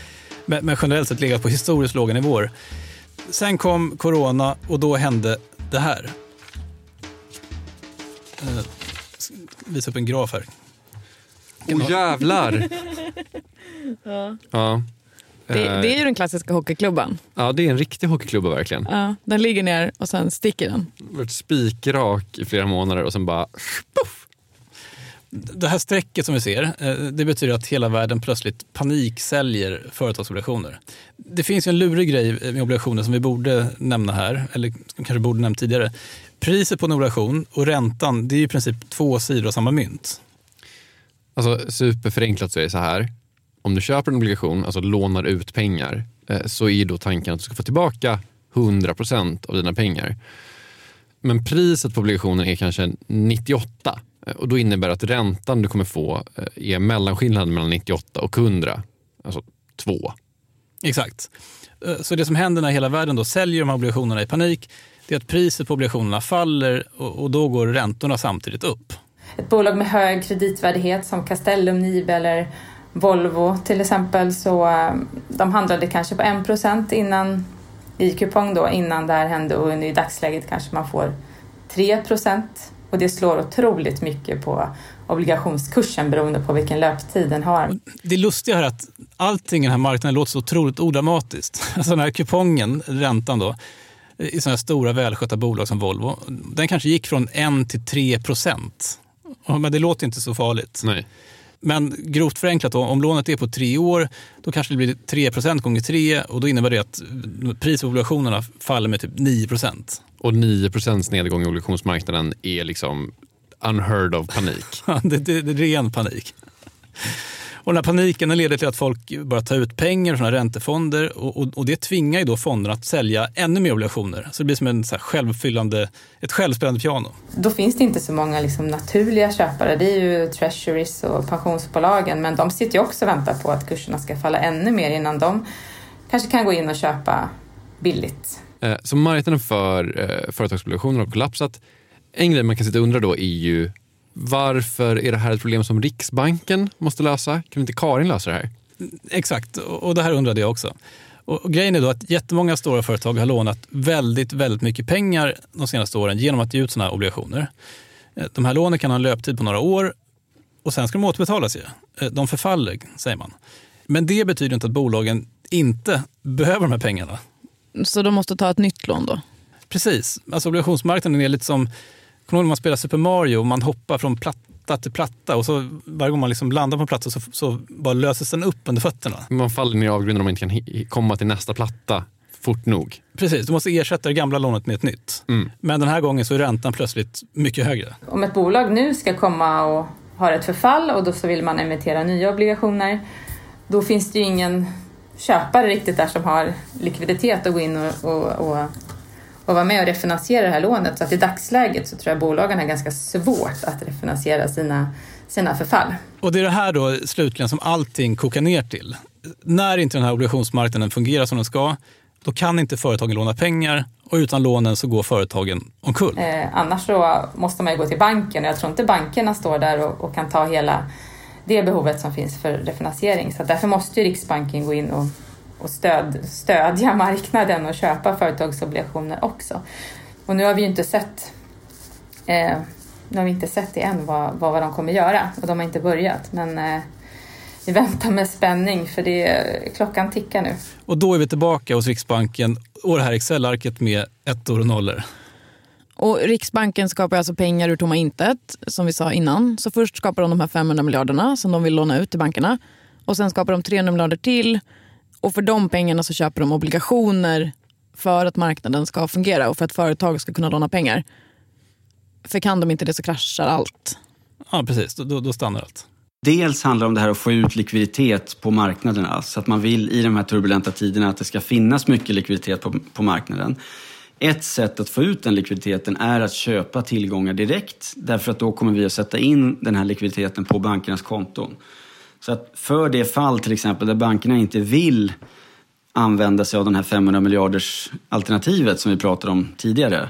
Speaker 6: Men, men generellt sett legat på historiskt låga nivåer. Sen kom corona och då hände det här. Eh, visa upp en graf här.
Speaker 5: Åh oh, jävlar!
Speaker 7: ja. ja. Det, det, är ju den klassiska hockeyklubban.
Speaker 5: Ja, det är en riktig hockeyklubba verkligen.
Speaker 7: Ja, den ligger ner och sen sticker den.
Speaker 5: Varit spikrak i flera månader och sen bara puff.
Speaker 6: Det här strecket som vi ser, eh, det betyder att hela världen plötsligt paniksäljer företagsobligationer. Det finns ju en lurig grej med obligationer som vi borde nämna här, eller kanske borde nämnt tidigare. Priset på en obligation och räntan, det är i princip två sidor av samma mynt.
Speaker 5: Alltså superförenklat så är det så här. Om du köper en obligation, alltså lånar ut pengar, eh, så är då tanken att du ska få tillbaka 100% av dina pengar. Men priset på obligationen är kanske 98 eh, och då innebär det att räntan du kommer få eh, är mellanskillnaden mellan 98 och 100, alltså 2.
Speaker 6: Exakt. Så det som händer när hela världen då säljer de här obligationerna i panik, det är att priset på obligationerna faller och då går räntorna samtidigt upp.
Speaker 13: Ett bolag med hög kreditvärdighet som Castellum, Nibe eller Volvo till exempel så eh, de handlade kanske på 1% innan i kupong då innan det här hände och i dagsläget kanske man får 3% och det slår otroligt mycket på obligationskursen beroende på vilken löptid den har.
Speaker 6: Det lustiga är att allting i den här marknaden låter så otroligt odramatiskt. Alltså den här kupongen, räntan då, i sådana här stora välskötta bolag som Volvo, den kanske gick från 1 till 3 procent. Men det låter inte så farligt.
Speaker 5: Nej.
Speaker 6: Men grovt förenklat, då, om lånet är på tre år, då kanske det blir 3% gånger tre och då innebär det att priset på obligationerna faller med typ 9%
Speaker 5: Och 9% nedgång i obligationsmarknaden är liksom unheard of panik.
Speaker 6: det, det, det är ren panik. Och den här paniken den leder till att folk börjar ta ut pengar från räntefonder och, och, och, det tvingar ju då fonderna att sälja ännu mer obligationer. Så det blir som en så självfyllande, ett självspelande piano.
Speaker 13: Då finns det inte så många liksom naturliga köpare. Det är ju treasuries och pensionsbolagen men de sitter ju också och väntar på att kurserna ska falla ännu mer innan de kanske kan gå in och köpa billigt.
Speaker 5: Eh, så marknaden för eh, företagsobligationer har kollapsat. En grej man kan sitta och undra då är ju varför är det här ett problem som Riksbanken måste lösa? Kan inte Karin lösa det här?
Speaker 6: Exakt, och det här undrade jag också. Och grejen är då att jättemånga stora företag har lånat väldigt, väldigt mycket pengar de senaste åren genom att ge ut sådana här obligationer. Eh, de här lånen kan ha en löptid på några år och sen ska de återbetalas. Ju. Eh, de förfaller, säger man. Men det betyder inte att bolagen inte behöver de här pengarna.
Speaker 7: Så de måste ta ett nytt lån då?
Speaker 6: Precis. Alltså obligationsmarknaden är lite som Kommer du ihåg när man spelar Super Mario och man hoppar från platta till platta och så varje gång man liksom landar på en platta så, så bara löses den upp under fötterna.
Speaker 5: Man faller ner i avgrunden om man inte kan komma till nästa platta fort nog.
Speaker 6: Precis, du måste ersätta det gamla lånet med ett nytt. Mm. Men den här gången så är räntan plötsligt mycket högre.
Speaker 13: Om ett bolag nu ska komma och har ett förfall och då så vill man emittera nya obligationer. Då finns det ju ingen köpare riktigt där som har likviditet att gå in och, och, och, och vara med och refinansiera det här lånet. Så att i dagsläget så tror jag bolagen har ganska svårt att refinansiera sina, sina förfall.
Speaker 6: Och det är det här då slutligen som allting kokar ner till. När inte den här obligationsmarknaden fungerar som den ska, då kan inte företagen låna pengar och utan lånen så går företagen omkull.
Speaker 13: Eh, annars så måste man ju gå till banken och jag tror inte bankerna står där och, och kan ta hela det behovet som finns för refinansiering. Så därför måste ju Riksbanken gå in och, och stöd, stödja marknaden och köpa företagsobligationer också. Och nu har vi ju inte sett eh, nu har vi inte sett det än vad, vad, de kommer göra och de har inte börjat. Men eh, vi väntar med spänning för det, klockan tickar nu.
Speaker 6: Och då är vi tillbaka hos Riksbanken och det här Excel-arket med ettor och nollor.
Speaker 7: Och Riksbanken skapar alltså pengar ur tomma intet, som vi sa innan. Så först skapar de de här 500 miljarderna som de vill låna ut till bankerna. Och sen skapar de 300 miljarder till. Och för de pengarna så köper de obligationer för att marknaden ska fungera och för att företag ska kunna låna pengar. För kan de inte det så kraschar allt.
Speaker 6: Ja, precis. Då, då stannar allt.
Speaker 9: Dels handlar det om det här att få ut likviditet på marknaderna. Så att man vill i de här turbulenta tiderna att det ska finnas mycket likviditet på, på marknaden. Ett sätt att få ut den likviditeten är att köpa tillgångar direkt. Därför att då kommer vi att sätta in den här likviditeten på bankernas konton. Så att för det fall till exempel där bankerna inte vill använda sig av den här 500 miljarders alternativet som vi pratade om tidigare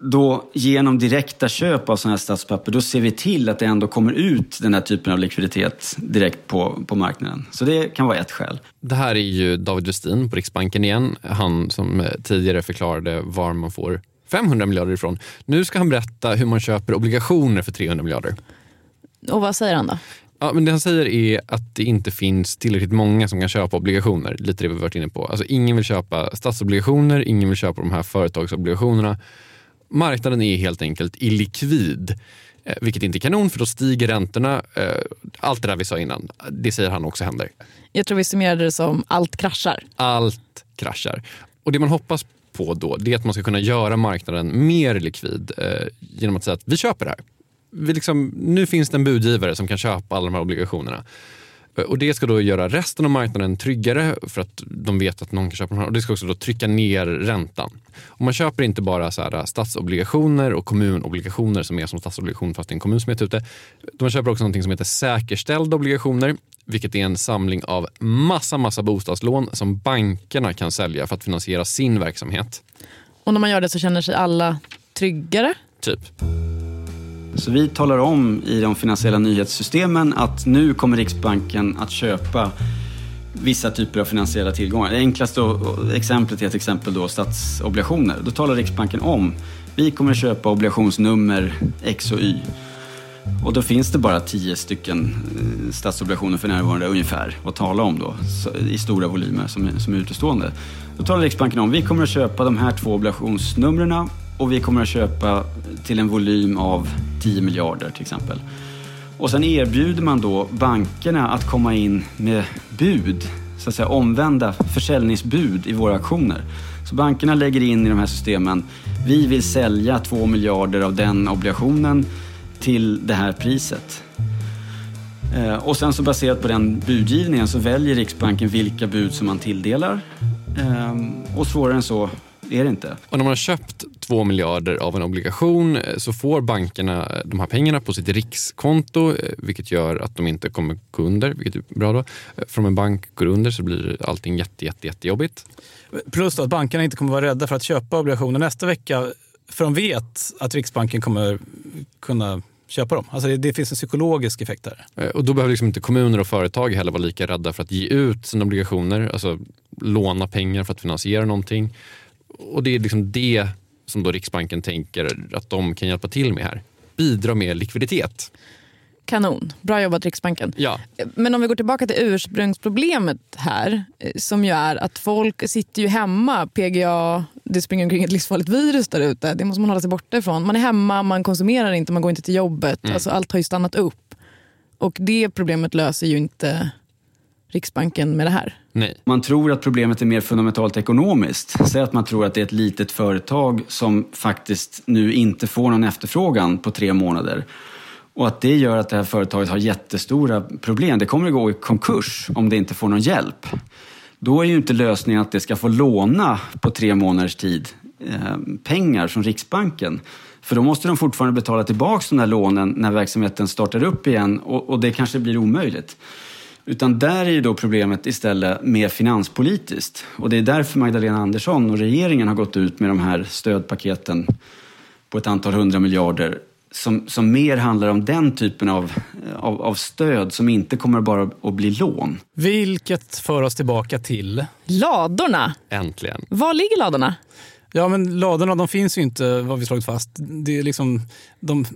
Speaker 9: då genom direkta köp av sådana här statspapper, då ser vi till att det ändå kommer ut den här typen av likviditet direkt på, på marknaden. Så det kan vara ett skäl.
Speaker 5: Det här är ju David Westin på Riksbanken igen. Han som tidigare förklarade var man får 500 miljarder ifrån. Nu ska han berätta hur man köper obligationer för 300 miljarder.
Speaker 7: Och vad säger han då?
Speaker 5: Ja, men det han säger är att det inte finns tillräckligt många som kan köpa obligationer. Lite det vi varit inne på. Alltså, ingen vill köpa statsobligationer, ingen vill köpa de här företagsobligationerna marknaden är helt enkelt illikvid. Eh, vilket inte är kanon för då stiger räntorna. Eh, allt det där vi sa innan, det säger han också händer.
Speaker 7: Jag tror vi summerade det som allt kraschar.
Speaker 5: Allt kraschar. Och det man hoppas på då det är att man ska kunna göra marknaden mer likvid eh, genom att säga att vi köper det här. Vi liksom, nu finns det en budgivare som kan köpa alla de här obligationerna. Och Det ska då göra resten av marknaden tryggare för att de vet att någon kan köpa de här. Och det ska också då trycka ner räntan. Och man köper inte bara så här statsobligationer och kommunobligationer som är som statsobligation fast det är en kommun som heter ute. Man köper också något som heter säkerställda obligationer vilket är en samling av massa, massa bostadslån som bankerna kan sälja för att finansiera sin verksamhet.
Speaker 7: Och när man gör det så känner sig alla tryggare?
Speaker 5: Typ.
Speaker 9: Så vi talar om i de finansiella nyhetssystemen att nu kommer Riksbanken att köpa vissa typer av finansiella tillgångar. Det enklaste exemplet är till exempel då statsobligationer. Då talar Riksbanken om vi kommer att köpa obligationsnummer X och Y. Och då finns det bara tio stycken eh, statsobligationer för närvarande ungefär att tala om då i stora volymer som, som är utestående. Då talar Riksbanken om vi kommer att köpa de här två obligationsnumren och vi kommer att köpa till en volym av 10 miljarder till exempel. Och sen erbjuder man då bankerna att komma in med bud, så att säga omvända försäljningsbud i våra auktioner. Så bankerna lägger in i de här systemen, vi vill sälja 2 miljarder av den obligationen till det här priset. Eh, och sen så baserat på den budgivningen så väljer Riksbanken vilka bud som man tilldelar. Ehm, och svårare än så är det inte.
Speaker 5: Och när man har köpt 2 miljarder av en obligation eh, så får bankerna eh, de här pengarna på sitt rikskonto eh, vilket gör att de inte kommer gå under, vilket är bra då. För om en bank går under så blir allting jätte, jätte, jättejobbigt.
Speaker 6: Plus att bankerna inte kommer vara rädda för att köpa obligationer nästa vecka för de vet att Riksbanken kommer kunna köpa dem. Alltså det, det, finns en psykologisk effekt där.
Speaker 5: Och då behöver liksom inte kommuner och företag heller vara lika rädda för att ge ut sina obligationer, alltså låna pengar för att finansiera någonting och det är liksom det som då Riksbanken tänker att de kan hjälpa till med här. Bidra med likviditet.
Speaker 7: Kanon. Bra jobbat Riksbanken.
Speaker 5: Ja.
Speaker 7: Men om vi går tillbaka till ursprungsproblemet här eh, som ju är att folk sitter ju hemma. PGA, det springer omkring ett livsfarligt virus där ute. Det måste man hålla sig borta ifrån. Man är hemma, man konsumerar inte, man går inte till jobbet. Mm. Alltså, allt har ju stannat upp. Och det problemet löser ju inte Riksbanken med det här.
Speaker 5: Nej.
Speaker 9: Man tror att problemet är mer fundamentalt ekonomiskt. Säg att man tror att det är ett litet företag som faktiskt nu inte får någon efterfrågan på tre månader. Och att det gör att det här företaget har jättestora problem. Det kommer att gå i konkurs om det inte får någon hjälp. Då är ju inte lösningen att det ska få låna på tre månaders tid eh, pengar från Riksbanken. För då måste de fortfarande betala tillbaka de här lånen när verksamheten startar upp igen och, och det kanske blir omöjligt. Utan där är ju då problemet istället mer finanspolitiskt. Och det är därför Magdalena Andersson och regeringen har gått ut med de här stödpaketen på ett antal hundra miljarder som, som mer handlar om den typen av, av, av, stöd som inte kommer bara att bli lån.
Speaker 6: Vilket för oss tillbaka till...
Speaker 7: Ladorna!
Speaker 5: Äntligen.
Speaker 7: Var ligger ladorna?
Speaker 6: Ja, men ladorna de finns ju inte, vad vi slagit fast. Det är liksom de,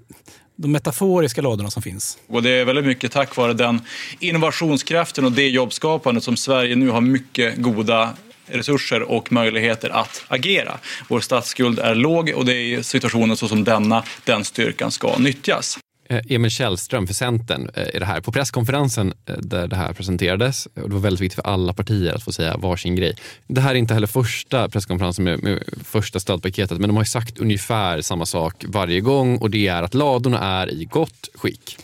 Speaker 6: de metaforiska ladorna som finns.
Speaker 15: Och det är väldigt mycket tack vare den innovationskraften och det jobbskapandet som Sverige nu har mycket goda resurser och möjligheter att agera. Vår statsskuld är låg och det är i situationer såsom denna den styrkan ska nyttjas.
Speaker 5: Eh, Emil Källström för Centern är eh, det här. På presskonferensen eh, där det här presenterades, och det var väldigt viktigt för alla partier att få säga varsin grej. Det här är inte heller första presskonferensen med, med första stödpaketet, men de har sagt ungefär samma sak varje gång och det är att ladorna är i gott skick.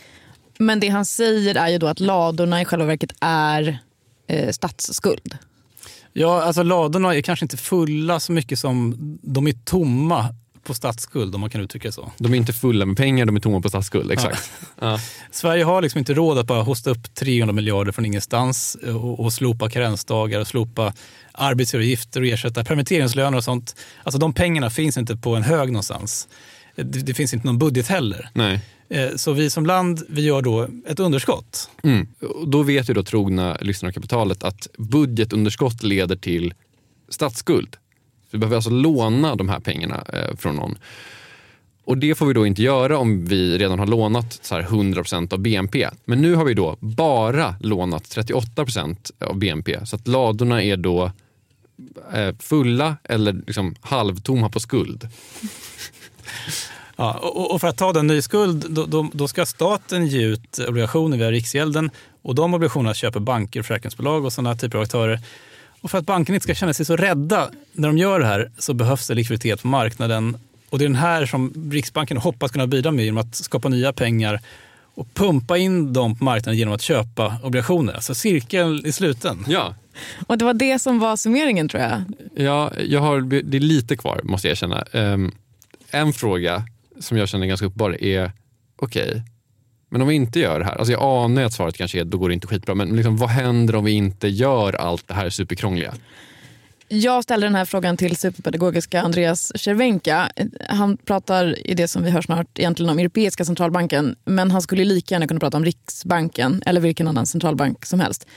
Speaker 7: Men det han säger är ju då att ladorna i själva verket är eh, statsskuld.
Speaker 6: Ja, alltså ladorna är kanske inte fulla så mycket som de är tomma på statsskuld om man kan uttrycka det så.
Speaker 5: De är inte fulla med pengar, de är tomma på statsskuld. Exakt.
Speaker 6: Ja. Ja. Sverige har liksom inte råd att bara hosta upp 300 miljarder från ingenstans och, och slopa karensdagar och slopa arbetsgivaravgifter och ersätta permitteringslöner och sånt. Alltså de pengarna finns inte på en hög någonstans. Det, det finns inte någon budget heller.
Speaker 5: Nej.
Speaker 6: Eh, så vi som land vi gör då ett underskott.
Speaker 5: Mm. Då vet ju då trogna lyssnare av kapitalet att budgetunderskott leder till statsskuld. Vi behöver alltså låna de här pengarna eh, från någon. Och Det får vi då inte göra om vi redan har lånat så här 100 av BNP. Men nu har vi då bara lånat 38% av BNP. Så att ladorna är då eh, fulla eller liksom halvtomma på skuld.
Speaker 6: Ja, och, och, för att ta den nyskuld, då, då, då, ska staten ge ut obligationer via Riksgälden och de obligationerna köper banker, försäkringsbolag och sådana typer av aktörer. Och för att bankerna inte ska känna sig så rädda när de gör det här så behövs det likviditet på marknaden. Och det är den här som Riksbanken hoppas kunna bidra med genom att skapa nya pengar och pumpa in dem på marknaden genom att köpa obligationer. Alltså cirkeln i sluten.
Speaker 5: Ja.
Speaker 7: Och det var det som var summeringen tror jag.
Speaker 5: Ja, jag har, det är lite kvar måste jag erkänna. Um, en fråga som jag känner ganska uppenbar är, okej, okay, men om vi inte gör det här, alltså jag anar att svaret kanske är då går det inte skitbra, men liksom, vad händer om vi inte gör allt det här superkrångliga?
Speaker 7: Jag ställde den här frågan till superpedagogiska Andreas Cervenka. Han pratar i det som vi hör snart egentligen om Europeiska centralbanken men han skulle lika gärna kunna prata om Riksbanken eller vilken annan centralbank som helst.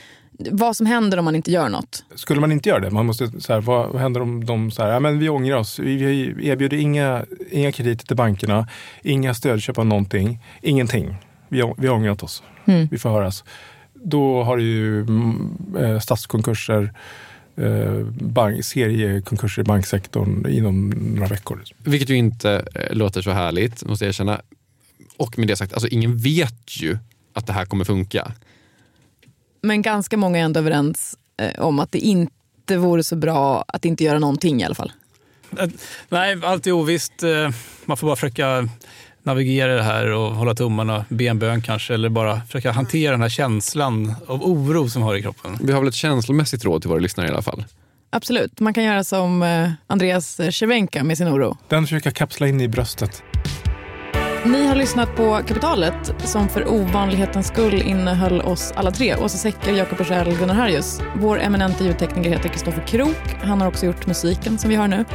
Speaker 7: Vad som händer om man inte gör något?
Speaker 10: Skulle man inte göra det? Man måste, så här, vad händer om de säger ja, men vi ångrar oss. Vi erbjuder inga, inga krediter till bankerna, inga stödköp av någonting, ingenting vi, vi har ångrat oss. Mm. Vi får höras. Då har du ju mm, eh, statskonkurser, eh, bank, seriekonkurser i banksektorn inom några veckor.
Speaker 5: Vilket ju inte eh, låter så härligt, måste jag erkänna. Och med det sagt, alltså ingen vet ju att det här kommer funka.
Speaker 7: Men ganska många är ändå överens eh, om att det inte vore så bra att inte göra någonting i alla fall.
Speaker 6: Eh, nej, allt är ovisst. Eh, man får bara försöka navigera det här och hålla tummarna, be en bön kanske, eller bara försöka hantera den här känslan av oro som har i kroppen.
Speaker 5: Vi har väl ett känslomässigt råd till våra lyssnare i alla fall.
Speaker 7: Absolut, man kan göra som eh, Andreas Cervenka med sin oro.
Speaker 10: Den försöker kapsla in i bröstet.
Speaker 7: Ni har lyssnat på Kapitalet som för ovanlighetens skull innehöll oss alla tre. Åsa Secker, Jakob Bursell, Gunnar Harjus. Vår eminenta ljudtekniker heter Kristoffer Krook. Han har också gjort musiken som vi hör nu.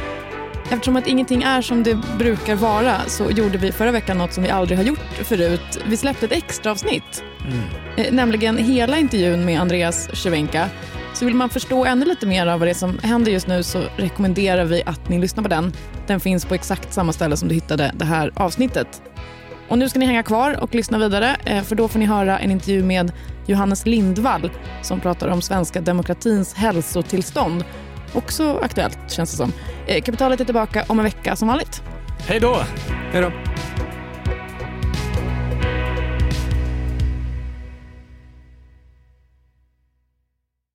Speaker 7: Eftersom att ingenting är som det brukar vara så gjorde vi förra veckan något som vi aldrig har gjort förut. Vi släppte ett extra avsnitt. Mm. Eh, nämligen hela intervjun med Andreas Cervenka. Så vill man förstå ännu lite mer av vad det är som händer just nu så rekommenderar vi att ni lyssnar på den. Den finns på exakt samma ställe som du hittade det här avsnittet. Och nu ska ni hänga kvar och lyssna vidare eh, för då får ni höra en intervju med Johannes Lindvall som pratar om svenska demokratins hälsotillstånd Också aktuellt känns det som. Eh, kapitalet är tillbaka om en vecka som vanligt.
Speaker 6: Hej då!
Speaker 5: Hej då!